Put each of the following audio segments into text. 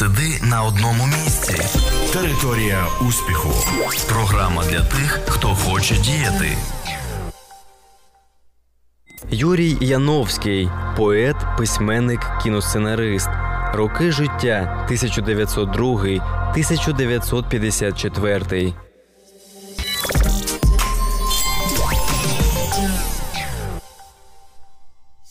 сиди на одному місці. Територія успіху. Програма для тих, хто хоче діяти. Юрій Яновський, поет, письменник, кіносценарист. Роки життя 1902-1954.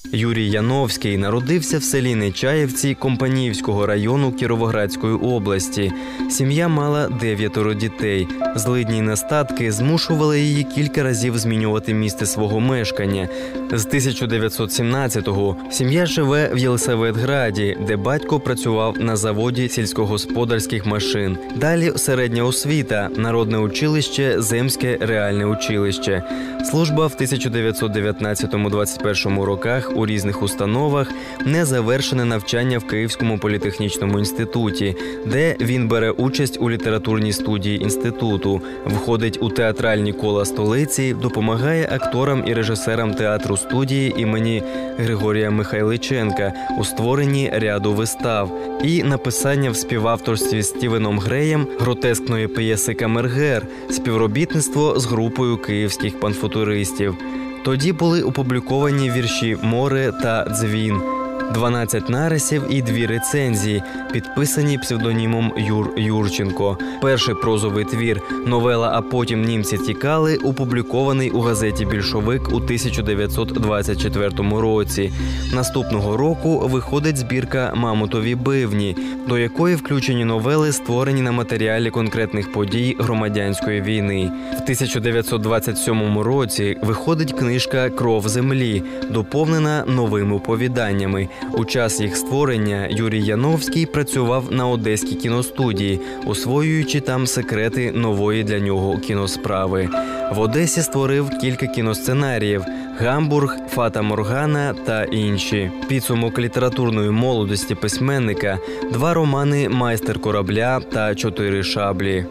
Юрій Яновський народився в селі Нечаєвці Компаніївського району Кіровоградської області. Сім'я мала дев'ятеро дітей. Злидні нестатки змушували її кілька разів змінювати місце свого мешкання. З 1917-го сім'я живе в Єлисаветграді, де батько працював на заводі сільськогосподарських машин. Далі середня освіта, народне училище, земське реальне училище. Служба в 1919-21 роках у різних установах, незавершене навчання в Київському політехнічному інституті, де він бере участь у літературній студії інституту, входить у театральні кола столиці, допомагає акторам і режисерам театру студії імені Григорія Михайличенка у створенні ряду вистав і написання в співавторстві з Стівеном Греєм гротескної п'єси Камергер, співробітництво з групою київських панфутуристів. Тоді були опубліковані вірші Море та Дзвін. 12 нарисів і дві рецензії, підписані псевдонімом Юр Юрченко. Перший прозовий твір новела, а потім німці тікали, опублікований у газеті Більшовик у 1924 році. Наступного року виходить збірка Мамутові бивні, до якої включені новели, створені на матеріалі конкретних подій громадянської війни. В 1927 році виходить книжка Кров землі, доповнена новими оповіданнями. У час їх створення Юрій Яновський працював на одеській кіностудії, освоюючи там секрети нової для нього кіносправи. В Одесі створив кілька кіносценаріїв. Гамбург, Фата Моргана та інші підсумок літературної молодості письменника, два романи Майстер корабля та Чотири шаблі.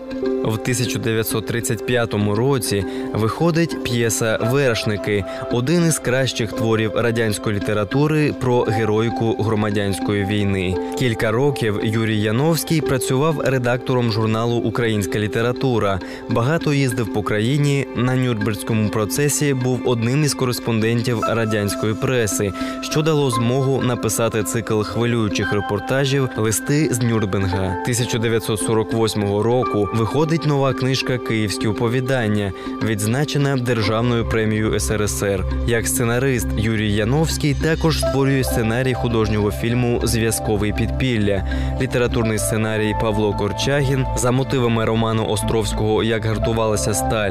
В 1935 році виходить п'єса Вершники, один із кращих творів радянської літератури про героїку громадянської війни. Кілька років Юрій Яновський працював редактором журналу Українська література. Багато їздив по країні. На Нюрнберзькому процесі був одним із кореспондентів радянської преси, що дало змогу написати цикл хвилюючих репортажів Листи з Нюрнберга. 1948 року виходить нова книжка Київські оповідання, відзначена державною премією СРСР. Як сценарист Юрій Яновський також створює сценарій художнього фільму Зв'язковий підпілля, літературний сценарій Павло Корчагін за мотивами роману Островського Як гартувалася сталь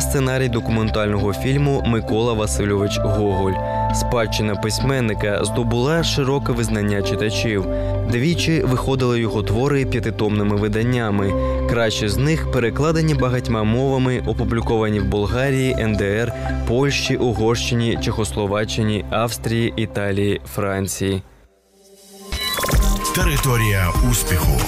сценарій документального фільму Микола Васильович Гоголь. Спадщина письменника здобула широке визнання читачів. Двічі виходили його твори п'ятитомними виданнями. Кращі з них перекладені багатьма мовами, опубліковані в Болгарії, НДР, Польщі, Угорщині, Чехословаччині, Австрії, Італії, Франції. Територія успіху.